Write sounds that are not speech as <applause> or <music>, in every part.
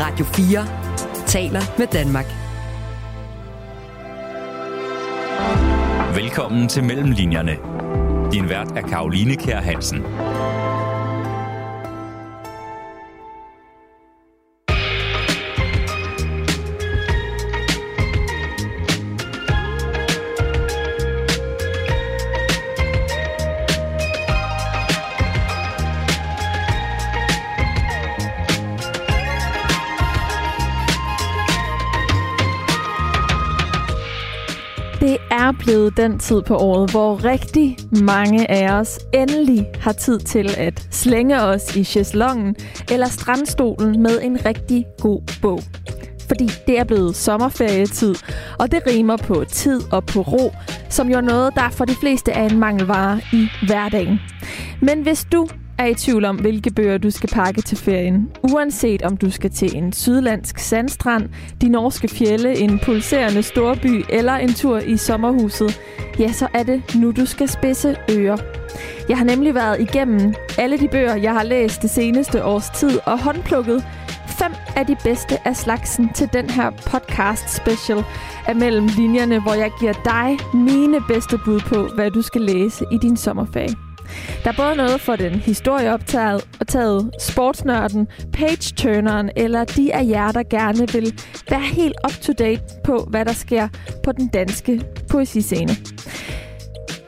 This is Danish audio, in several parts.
Radio 4 taler med Danmark. Velkommen til Mellemlinjerne. Din vært er Karoline Kær Hansen. Blevet den tid på året, hvor rigtig mange af os endelig har tid til at slænge os i chaiselongen eller strandstolen med en rigtig god bog. Fordi det er blevet sommerferietid, og det rimer på tid og på ro, som jo er noget, der for de fleste er en mangelvare i hverdagen. Men hvis du er i tvivl om, hvilke bøger du skal pakke til ferien. Uanset om du skal til en sydlandsk sandstrand, de norske fjelle, en pulserende storby eller en tur i sommerhuset, ja, så er det nu, du skal spidse ører. Jeg har nemlig været igennem alle de bøger, jeg har læst det seneste års tid og håndplukket fem af de bedste af slagsen til den her podcast special af Mellem Linjerne, hvor jeg giver dig mine bedste bud på, hvad du skal læse i din sommerferie. Der er både noget for den historieoptaget, taget, sportsnørden, page-turneren eller de af jer, der gerne vil være helt up-to-date på, hvad der sker på den danske poesiscene.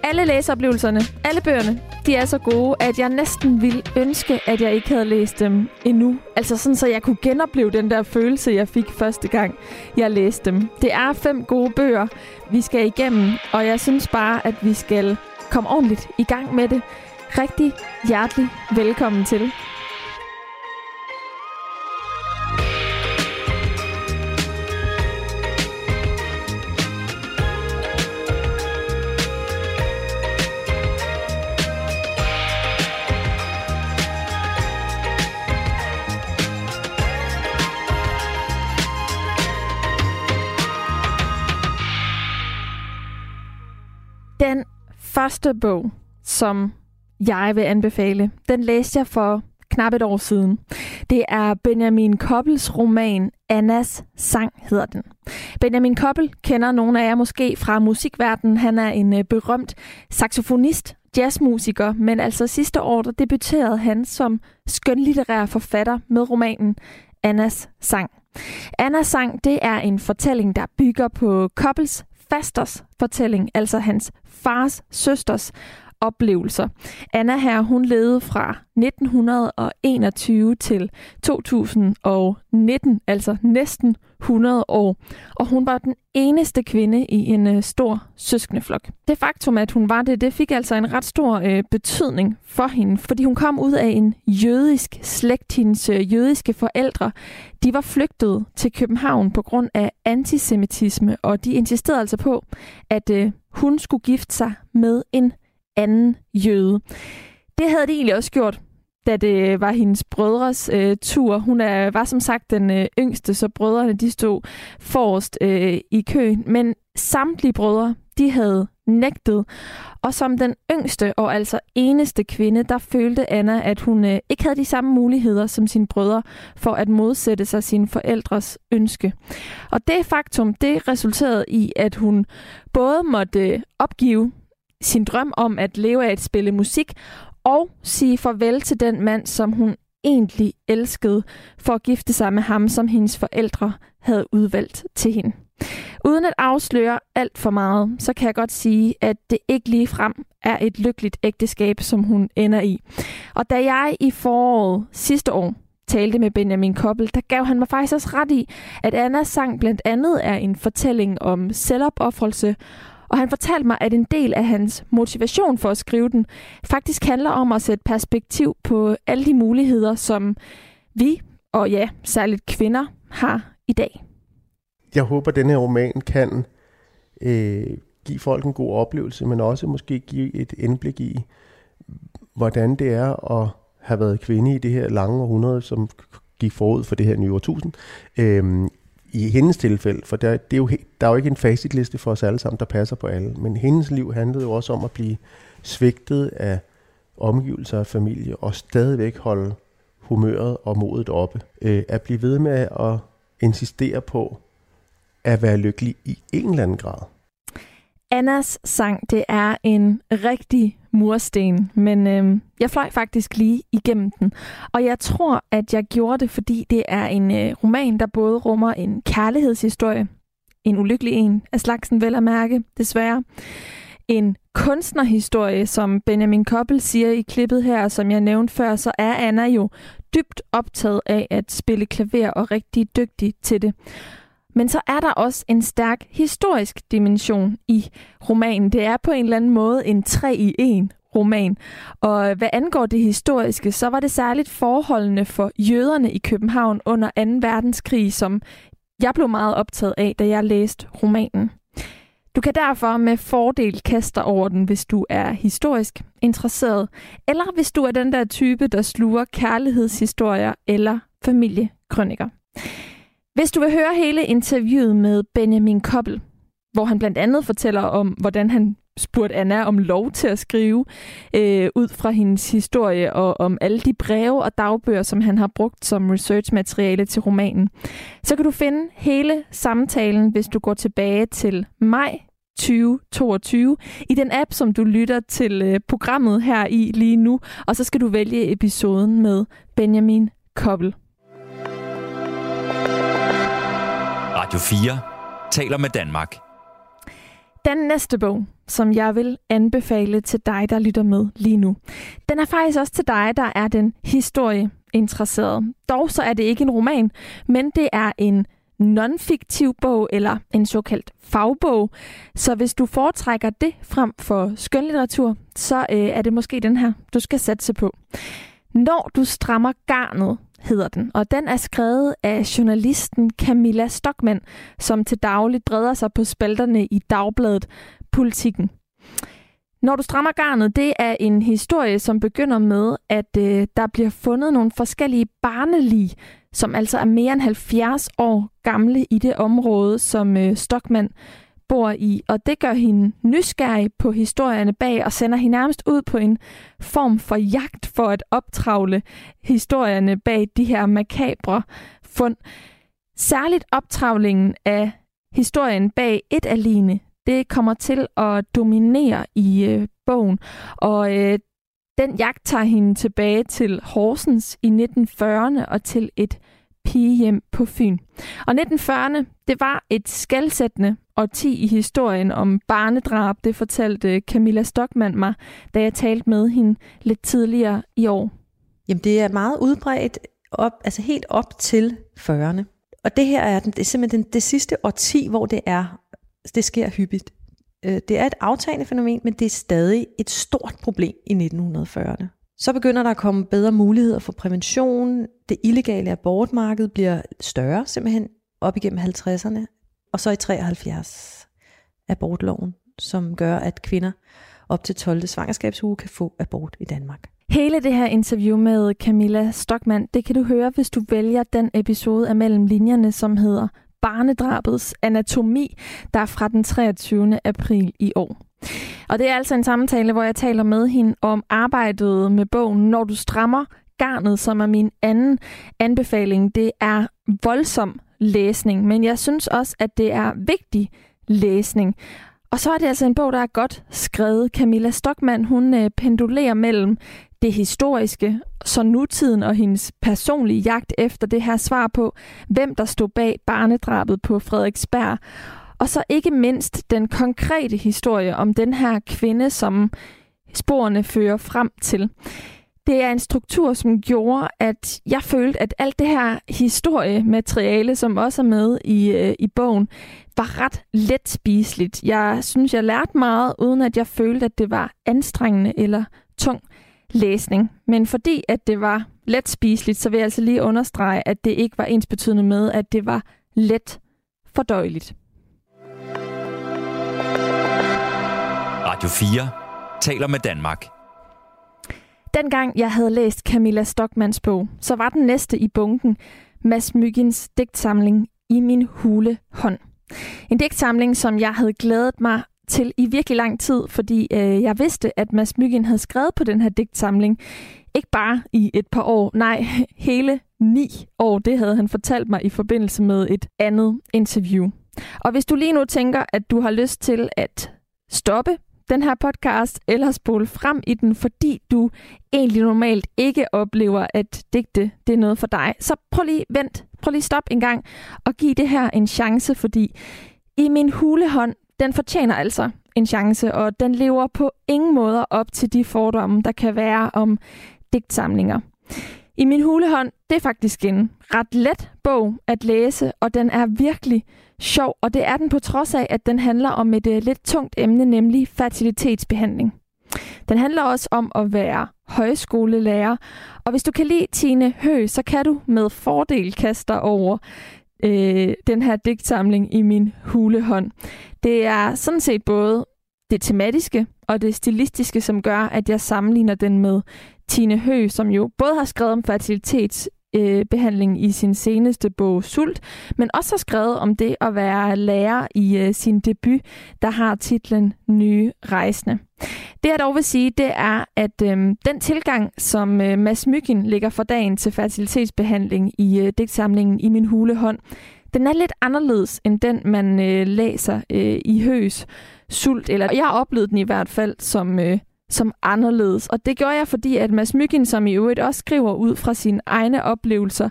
Alle læseoplevelserne, alle bøgerne, de er så gode, at jeg næsten ville ønske, at jeg ikke havde læst dem endnu. Altså sådan, så jeg kunne genopleve den der følelse, jeg fik første gang, jeg læste dem. Det er fem gode bøger, vi skal igennem, og jeg synes bare, at vi skal komme ordentligt i gang med det. Rigtig hjertelig velkommen til. Den første bog, som jeg vil anbefale, den læste jeg for knap et år siden. Det er Benjamin Koppels roman Annas sang hedder den. Benjamin Koppel kender nogle af jer måske fra musikverdenen. Han er en øh, berømt saxofonist, jazzmusiker, men altså sidste år der debuterede han som skønlitterær forfatter med romanen Annas sang. Annas sang, det er en fortælling, der bygger på Koppels fasters fortælling, altså hans fars søsters oplevelser. Anna her, hun levede fra 1921 til 2019, altså næsten 100 år, og hun var den eneste kvinde i en øh, stor søskendeflok. Det faktum, at hun var det, det fik altså en ret stor øh, betydning for hende, fordi hun kom ud af en jødisk slægt. Hendes øh, jødiske forældre, de var flygtet til København på grund af antisemitisme, og de insisterede altså på, at øh, hun skulle gifte sig med en anden jøde. Det havde det egentlig også gjort, da det var hendes brødres øh, tur. Hun er, var som sagt den øh, yngste, så brødrene de stod forrest øh, i køen. Men samtlige brødre, de havde nægtet. Og som den yngste og altså eneste kvinde, der følte Anna, at hun øh, ikke havde de samme muligheder som sine brødre for at modsætte sig sine forældres ønske. Og det faktum, det resulterede i, at hun både måtte øh, opgive sin drøm om at leve af at spille musik, og sige farvel til den mand, som hun egentlig elskede, for at gifte sig med ham, som hendes forældre havde udvalgt til hende. Uden at afsløre alt for meget, så kan jeg godt sige, at det ikke lige frem er et lykkeligt ægteskab, som hun ender i. Og da jeg i foråret sidste år talte med Benjamin Koppel, der gav han mig faktisk også ret i, at Annas sang blandt andet er en fortælling om selvopoffrelse og han fortalte mig, at en del af hans motivation for at skrive den faktisk handler om at sætte perspektiv på alle de muligheder, som vi, og ja, særligt kvinder, har i dag. Jeg håber, at denne roman kan øh, give folk en god oplevelse, men også måske give et indblik i, hvordan det er at have været kvinde i det her lange århundrede, som gik forud for det her nye årtusind, øh, i hendes tilfælde, for der, det er jo, der er jo ikke en facitliste for os alle sammen, der passer på alle, men hendes liv handlede jo også om at blive svigtet af omgivelser af familie, og stadigvæk holde humøret og modet oppe. Øh, at blive ved med at insistere på at være lykkelig i en eller anden grad. Annas sang, det er en rigtig mursten, men øh, jeg fløj faktisk lige igennem den. Og jeg tror, at jeg gjorde det, fordi det er en øh, roman, der både rummer en kærlighedshistorie, en ulykkelig en af slagsen vel at mærke, desværre, en kunstnerhistorie, som Benjamin Koppel siger i klippet her, som jeg nævnte før, så er Anna jo dybt optaget af at spille klaver og rigtig dygtig til det. Men så er der også en stærk historisk dimension i romanen. Det er på en eller anden måde en 3 i 1 roman. Og hvad angår det historiske, så var det særligt forholdene for jøderne i København under 2. verdenskrig, som jeg blev meget optaget af, da jeg læste romanen. Du kan derfor med fordel kaste dig over den, hvis du er historisk interesseret, eller hvis du er den der type, der sluger kærlighedshistorier eller familiekrøniker. Hvis du vil høre hele interviewet med Benjamin Koppel, hvor han blandt andet fortæller om, hvordan han spurgte Anna om lov til at skrive øh, ud fra hendes historie og om alle de breve og dagbøger, som han har brugt som researchmateriale til romanen. Så kan du finde hele samtalen, hvis du går tilbage til maj 2022 i den app, som du lytter til øh, programmet her i lige nu, og så skal du vælge episoden med Benjamin Koppel. Radio 4 taler med Danmark. Den næste bog, som jeg vil anbefale til dig, der lytter med lige nu, den er faktisk også til dig, der er den historie interesseret. Dog så er det ikke en roman, men det er en non-fiktiv bog eller en såkaldt fagbog. Så hvis du foretrækker det frem for skønlitteratur, så øh, er det måske den her, du skal satse på. Når du strammer garnet, hedder den, og den er skrevet af journalisten Camilla Stockmann, som til dagligt breder sig på spalterne i dagbladet Politikken. Når du strammer garnet, det er en historie, som begynder med, at øh, der bliver fundet nogle forskellige barnelige, som altså er mere end 70 år gamle i det område, som øh, Stockmann bor i, og det gør hende nysgerrig på historierne bag og sender hende nærmest ud på en form for jagt for at optravle historierne bag de her makabre fund. Særligt optravlingen af historien bag et alene, det kommer til at dominere i øh, bogen, og øh, den jagt tager hende tilbage til Horsens i 1940'erne og til et pigehjem på Fyn. Og 1940'erne, det var et skældsættende årti i historien om barnedrab. Det fortalte øh, Camilla Stockmann mig, da jeg talte med hende lidt tidligere i år. Jamen det er meget udbredt, op, altså helt op til 40'erne. Og det her er, den, det er simpelthen den, det sidste årti, hvor det er, det sker hyppigt. Øh, det er et aftagende fænomen, men det er stadig et stort problem i 1940'erne. Så begynder der at komme bedre muligheder for prævention. Det illegale abortmarked bliver større simpelthen op igennem 50'erne. Og så i 73 abortloven, som gør, at kvinder op til 12. svangerskabsuge kan få abort i Danmark. Hele det her interview med Camilla Stockmann, det kan du høre, hvis du vælger den episode af Mellem Linjerne, som hedder Barnedrabets anatomi, der er fra den 23. april i år. Og det er altså en samtale, hvor jeg taler med hende om arbejdet med bogen Når du strammer garnet, som er min anden anbefaling. Det er voldsom læsning, men jeg synes også, at det er vigtig læsning. Og så er det altså en bog, der er godt skrevet. Camilla Stockmann, hun øh, pendulerer mellem det historiske, så nutiden og hendes personlige jagt efter det her svar på, hvem der stod bag barnedrabet på Frederiksberg. Og så ikke mindst den konkrete historie om den her kvinde, som sporene fører frem til. Det er en struktur, som gjorde, at jeg følte, at alt det her historiemateriale, som også er med i, øh, i bogen, var ret let spiseligt. Jeg synes, jeg lærte meget, uden at jeg følte, at det var anstrengende eller tung læsning. Men fordi at det var let spiseligt, så vil jeg altså lige understrege, at det ikke var ens betydende med, at det var let fordøjeligt. Radio 4 taler med Danmark. Dengang jeg havde læst Camilla Stockmans bog, så var den næste i bunken Mads Myggens digtsamling I min hule hånd. En digtsamling, som jeg havde glædet mig til i virkelig lang tid, fordi øh, jeg vidste, at Mads Myggen havde skrevet på den her digtsamling Ikke bare i et par år, nej, <laughs> hele ni år. Det havde han fortalt mig i forbindelse med et andet interview. Og hvis du lige nu tænker, at du har lyst til at stoppe den her podcast, eller spole frem i den, fordi du egentlig normalt ikke oplever, at digte det er noget for dig, så prøv lige vent, prøv lige stop en gang og giv det her en chance, fordi i min hulehånd, den fortjener altså en chance, og den lever på ingen måder op til de fordomme, der kan være om digtsamlinger. I min hulehånd, det er faktisk en ret let bog at læse, og den er virkelig sjov, og det er den på trods af, at den handler om et uh, lidt tungt emne, nemlig fertilitetsbehandling. Den handler også om at være højskolelærer, og hvis du kan lide Tine Hø, så kan du med fordel kaste dig over øh, den her digtsamling i min hulehånd. Det er sådan set både det tematiske og det stilistiske, som gør, at jeg sammenligner den med Tine Hø, som jo både har skrevet om fertilitets øh, i sin seneste bog Sult, men også har skrevet om det at være lærer i øh, sin debut, der har titlen Nye Rejsende. Det jeg dog vil sige, det er, at øh, den tilgang, som øh, Mads Myggen lægger for dagen til fertilitetsbehandling i øh, digtsamlingen I min hulehånd, den er lidt anderledes end den, man øh, læser øh, i Høs Sult. Eller jeg har oplevet den i hvert fald som, øh, som anderledes. Og det gjorde jeg, fordi at Mads Myggen, som i øvrigt også skriver ud fra sine egne oplevelser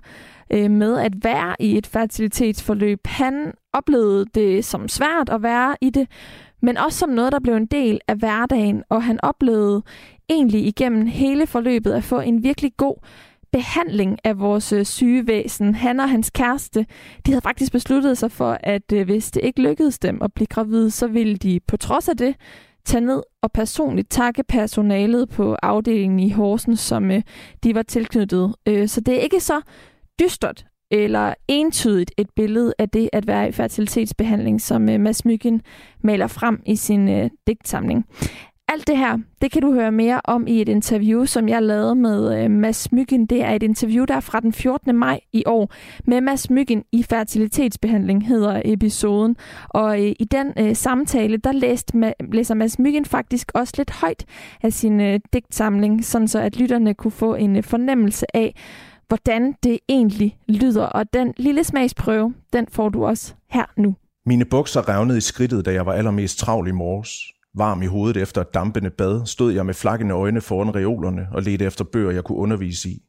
øh, med at være i et fertilitetsforløb, han oplevede det som svært at være i det, men også som noget, der blev en del af hverdagen, og han oplevede egentlig igennem hele forløbet at få en virkelig god behandling af vores øh, sygevæsen. Han og hans kæreste, de havde faktisk besluttet sig for, at øh, hvis det ikke lykkedes dem at blive gravide, så ville de på trods af det tage ned og personligt takke personalet på afdelingen i Horsens, som øh, de var tilknyttet. Øh, så det er ikke så dystert eller entydigt et billede af det at være i fertilitetsbehandling, som øh, Mads Myggen maler frem i sin øh, digtsamling. Alt det her, det kan du høre mere om i et interview, som jeg lavede med øh, Mads Myggen. Det er et interview, der er fra den 14. maj i år med Mads Myggen i fertilitetsbehandling, hedder episoden. Og øh, i den øh, samtale, der læste Ma- læser Mads Myggen faktisk også lidt højt af sin øh, digtsamling, sådan så at lytterne kunne få en øh, fornemmelse af, hvordan det egentlig lyder. Og den lille smagsprøve, den får du også her nu. Mine bukser revnede i skridtet, da jeg var allermest travl i morges. Varm i hovedet efter et dampende bad, stod jeg med flakkende øjne foran reolerne og ledte efter bøger, jeg kunne undervise i.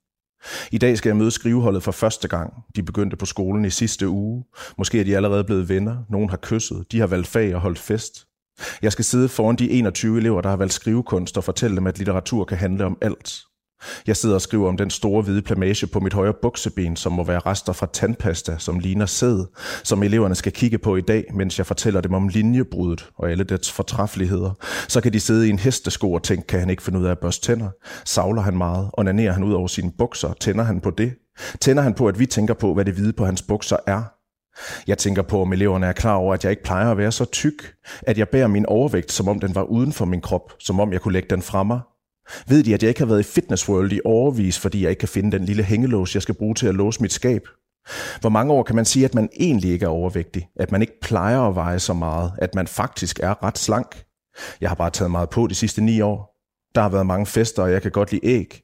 I dag skal jeg møde skriveholdet for første gang. De begyndte på skolen i sidste uge. Måske er de allerede blevet venner. Nogen har kysset. De har valgt fag og holdt fest. Jeg skal sidde foran de 21 elever, der har valgt skrivekunst og fortælle dem, at litteratur kan handle om alt. Jeg sidder og skriver om den store hvide plamage på mit højre bukseben, som må være rester fra tandpasta, som ligner sæd, som eleverne skal kigge på i dag, mens jeg fortæller dem om linjebruddet og alle dets fortræffeligheder. Så kan de sidde i en hestesko og tænke, kan han ikke finde ud af at børste tænder? Savler han meget? og Onanerer han ud over sine bukser? Tænder han på det? Tænder han på, at vi tænker på, hvad det hvide på hans bukser er? Jeg tænker på, om eleverne er klar over, at jeg ikke plejer at være så tyk, at jeg bærer min overvægt, som om den var uden for min krop, som om jeg kunne lægge den fra mig, ved de, at jeg ikke har været i Fitness World i overvis, fordi jeg ikke kan finde den lille hængelås, jeg skal bruge til at låse mit skab? Hvor mange år kan man sige, at man egentlig ikke er overvægtig? At man ikke plejer at veje så meget? At man faktisk er ret slank? Jeg har bare taget meget på de sidste ni år. Der har været mange fester, og jeg kan godt lide æg.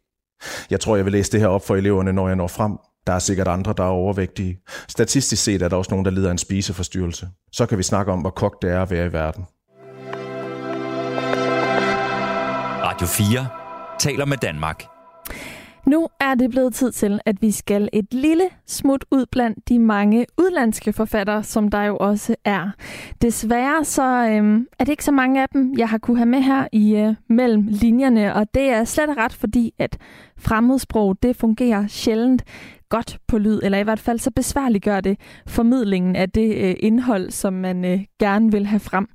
Jeg tror, jeg vil læse det her op for eleverne, når jeg når frem. Der er sikkert andre, der er overvægtige. Statistisk set er der også nogen, der lider af en spiseforstyrrelse. Så kan vi snakke om, hvor kogt det er at være i verden. Radio 4 taler med Danmark. Nu er det blevet tid til, at vi skal et lille smut ud blandt de mange udlandske forfattere, som der jo også er. Desværre så øhm, er det ikke så mange af dem, jeg har kunne have med her i øh, mellem linjerne, og det er slet ret fordi, at fremmedsprog det fungerer sjældent godt på lyd, eller i hvert fald så besværliggør det formidlingen af det øh, indhold, som man øh, gerne vil have frem.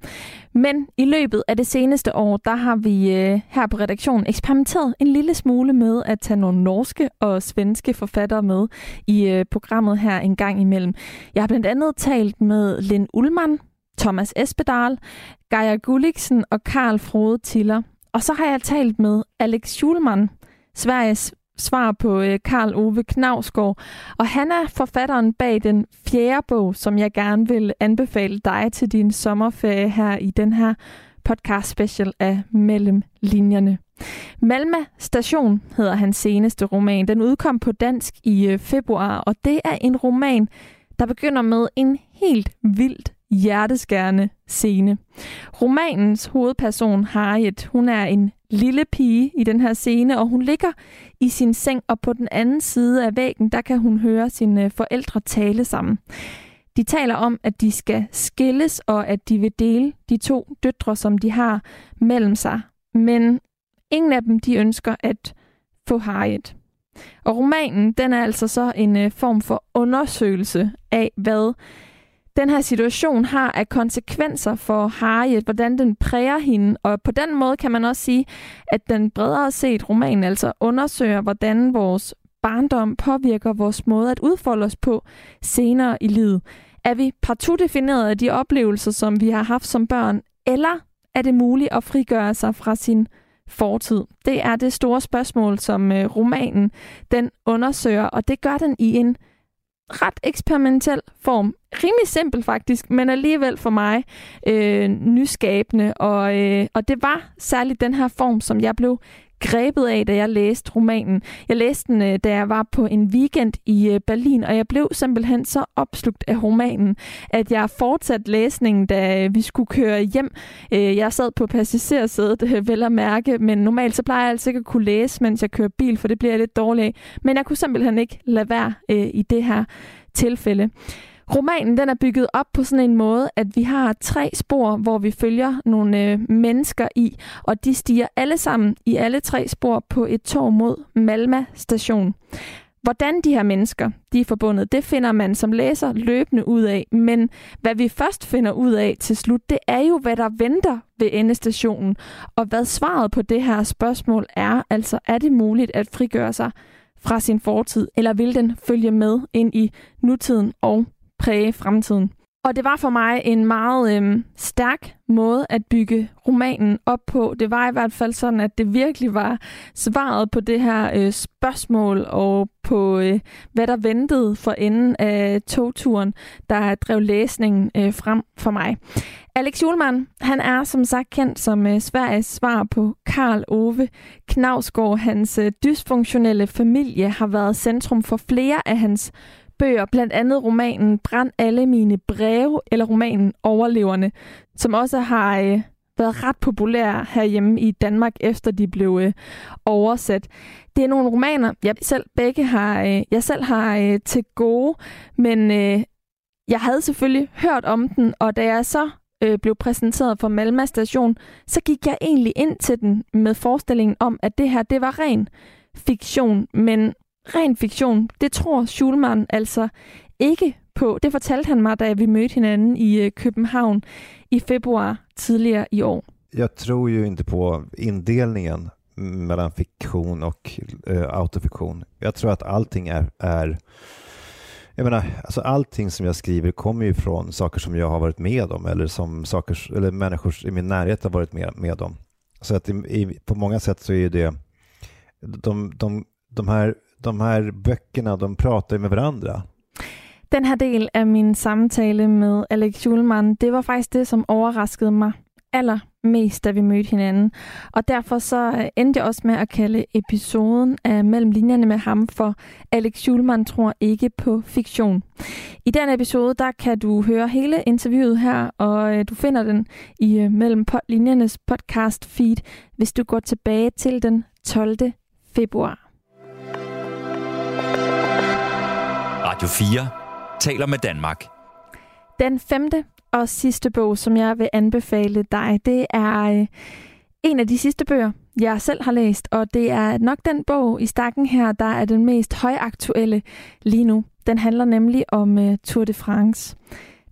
Men i løbet af det seneste år, der har vi øh, her på redaktionen eksperimenteret en lille smule med at tage nogle norske og svenske forfattere med i øh, programmet her en gang imellem. Jeg har blandt andet talt med Lind Ullmann, Thomas Espedal, Geir Gulliksen og Karl Frode Tiller. Og så har jeg talt med Alex Schulman, Sveriges svar på øh, Karl Ove Knavsgaard. Og han er forfatteren bag den fjerde bog, som jeg gerne vil anbefale dig til din sommerferie her i den her podcast special af Mellem Linjerne. Malma Station hedder hans seneste roman. Den udkom på dansk i øh, februar, og det er en roman, der begynder med en helt vildt hjerteskærende scene. Romanens hovedperson, Harriet, hun er en lille pige i den her scene, og hun ligger i sin seng, og på den anden side af væggen, der kan hun høre sine forældre tale sammen. De taler om, at de skal skilles, og at de vil dele de to døtre, som de har mellem sig. Men ingen af dem, de ønsker at få Harriet. Og romanen, den er altså så en øh, form for undersøgelse af, hvad den her situation har af konsekvenser for Harriet, hvordan den præger hende. Og på den måde kan man også sige, at den bredere set roman altså undersøger, hvordan vores barndom påvirker vores måde at udfolde os på senere i livet. Er vi partout defineret af de oplevelser, som vi har haft som børn, eller er det muligt at frigøre sig fra sin fortid? Det er det store spørgsmål, som øh, romanen den undersøger, og det gør den i en ret eksperimentel form. Rimelig simpel faktisk, men alligevel for mig øh, nyskabende. Og, øh, og det var særligt den her form, som jeg blev grebet af, da jeg læste romanen. Jeg læste den, øh, da jeg var på en weekend i øh, Berlin, og jeg blev simpelthen så opslugt af romanen, at jeg fortsatte læsningen, da øh, vi skulle køre hjem. Jeg sad på passagersædet, vel at mærke, men normalt så plejer jeg altså ikke at kunne læse, mens jeg kører bil, for det bliver jeg lidt dårligt af. Men jeg kunne simpelthen ikke lade være i det her tilfælde. Romanen den er bygget op på sådan en måde, at vi har tre spor, hvor vi følger nogle øh, mennesker i, og de stiger alle sammen i alle tre spor på et tog mod Malma station. Hvordan de her mennesker de er forbundet, det finder man som læser løbende ud af. Men hvad vi først finder ud af til slut, det er jo, hvad der venter ved endestationen. Og hvad svaret på det her spørgsmål er, altså er det muligt at frigøre sig fra sin fortid, eller vil den følge med ind i nutiden og præge fremtiden. Og det var for mig en meget øh, stærk måde at bygge romanen op på. Det var i hvert fald sådan, at det virkelig var svaret på det her øh, spørgsmål og på, øh, hvad der ventede for enden af togturen, der drev læsningen øh, frem for mig. Alex Julemand, han er som sagt kendt som øh, Sveriges svar på Karl Ove Knavsgaard. Hans øh, dysfunktionelle familie har været centrum for flere af hans bøger, blandt andet romanen Brænd alle mine breve, eller romanen Overleverne, som også har øh, været ret populær herhjemme i Danmark, efter de blev øh, oversat. Det er nogle romaner, jeg selv begge har, øh, jeg selv har øh, til gode, men øh, jeg havde selvfølgelig hørt om den, og da jeg så øh, blev præsenteret for Malma station, så gik jeg egentlig ind til den med forestillingen om, at det her, det var ren fiktion, men ren fiktion, det tror Schulman altså ikke på. Det fortalte han mig, da vi mødte hinanden i øh, København i februar tidligere i år. Jag tror ju inte på indelningen mellan fiktion och uh, autofiktion. Jag tror att allting är, är jag menar, alltså allting som jag skriver kommer ju från saker som jag har varit med om eller som saker, eller människor i min närhet har varit med, med om. Så att i, i, på många sätt så är ju det de, de, de här de här böckerna, de pratar med varandra. Den her del af min samtale med Alex Schulman, det var faktisk det, som overraskede mig allermest, da vi mødte hinanden. Og derfor så øh, endte jeg også med at kalde episoden af Mellem linjerne med ham for Alex Schulman tror ikke på fiktion. I den episode, der kan du høre hele interviewet her, og øh, du finder den i mellan Mellem linjernes podcast feed, hvis du går tilbage til den 12. februar. Radio 4 taler med Danmark. Den femte og sidste bog, som jeg vil anbefale dig, det er øh, en af de sidste bøger, jeg selv har læst, og det er nok den bog i stakken her, der er den mest højaktuelle lige nu. Den handler nemlig om uh, Tour de France.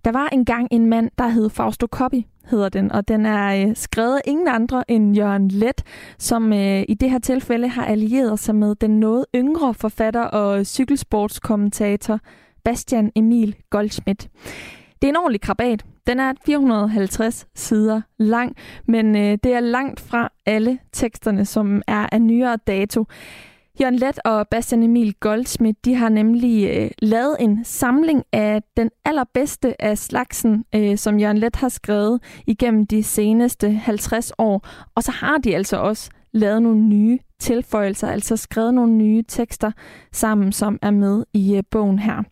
Der var engang en mand, der hed Fausto Coppi, hedder den, og den er øh, skrevet af ingen andre end Jørgen Let, som øh, i det her tilfælde har allieret sig med den noget yngre forfatter og cykelsportskommentator Bastian Emil Goldschmidt. Det er en ordentlig krabat. Den er 450 sider lang, men øh, det er langt fra alle teksterne, som er af nyere dato. Jørgen Let og Bastian Emil Goldsmith, de har nemlig øh, lavet en samling af den allerbedste af slagsen, øh, som Jørgen Let har skrevet igennem de seneste 50 år. Og så har de altså også lavet nogle nye tilføjelser, altså skrevet nogle nye tekster sammen, som er med i øh, bogen her.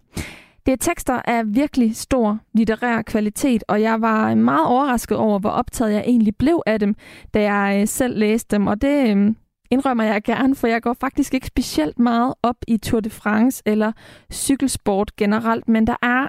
Det er tekster af virkelig stor litterær kvalitet, og jeg var øh, meget overrasket over, hvor optaget jeg egentlig blev af dem, da jeg øh, selv læste dem. Og det øh, indrømmer jeg gerne, for jeg går faktisk ikke specielt meget op i Tour de France eller cykelsport generelt, men der er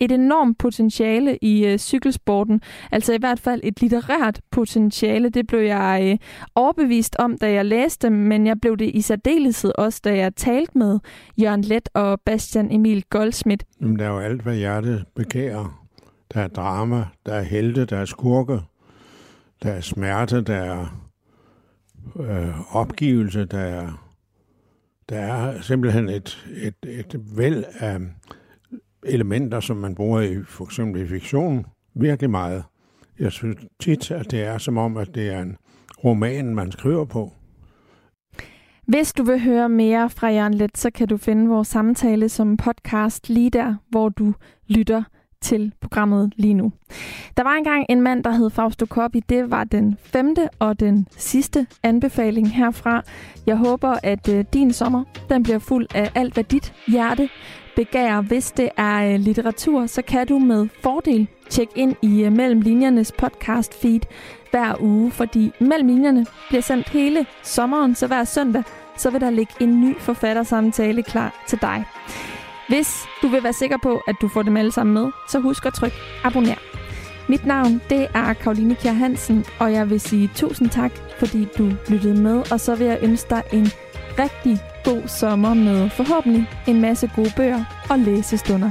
et enormt potentiale i øh, cykelsporten, altså i hvert fald et litterært potentiale. Det blev jeg øh, overbevist om, da jeg læste men jeg blev det i særdeleshed også, da jeg talte med Jørgen Let og Bastian Emil Goldsmith. Jamen, der er jo alt, hvad hjertet begærer. Der er drama, der er helte, der er skurke, der er smerte, der er øh, opgivelse, der er, der er simpelthen et, et, et væld af elementer, som man bruger i for eksempel i fiktion, virkelig meget. Jeg synes tit, at det er som om, at det er en roman, man skriver på. Hvis du vil høre mere fra Jørgen Let, så kan du finde vores samtale som podcast lige der, hvor du lytter til programmet lige nu. Der var engang en mand, der hed Fausto Coppi. Det var den femte og den sidste anbefaling herfra. Jeg håber, at øh, din sommer den bliver fuld af alt, hvad dit hjerte begærer. Hvis det er øh, litteratur, så kan du med fordel tjekke ind i uh, Mellem Linjernes podcast feed hver uge, fordi Mellem Linjerne bliver sendt hele sommeren, så hver søndag, så vil der ligge en ny forfattersamtale klar til dig. Hvis du vil være sikker på, at du får dem alle sammen med, så husk at trykke abonner. Mit navn, det er Karoline Kjær Hansen, og jeg vil sige tusind tak, fordi du lyttede med, og så vil jeg ønske dig en rigtig god sommer med forhåbentlig en masse gode bøger og læsestunder.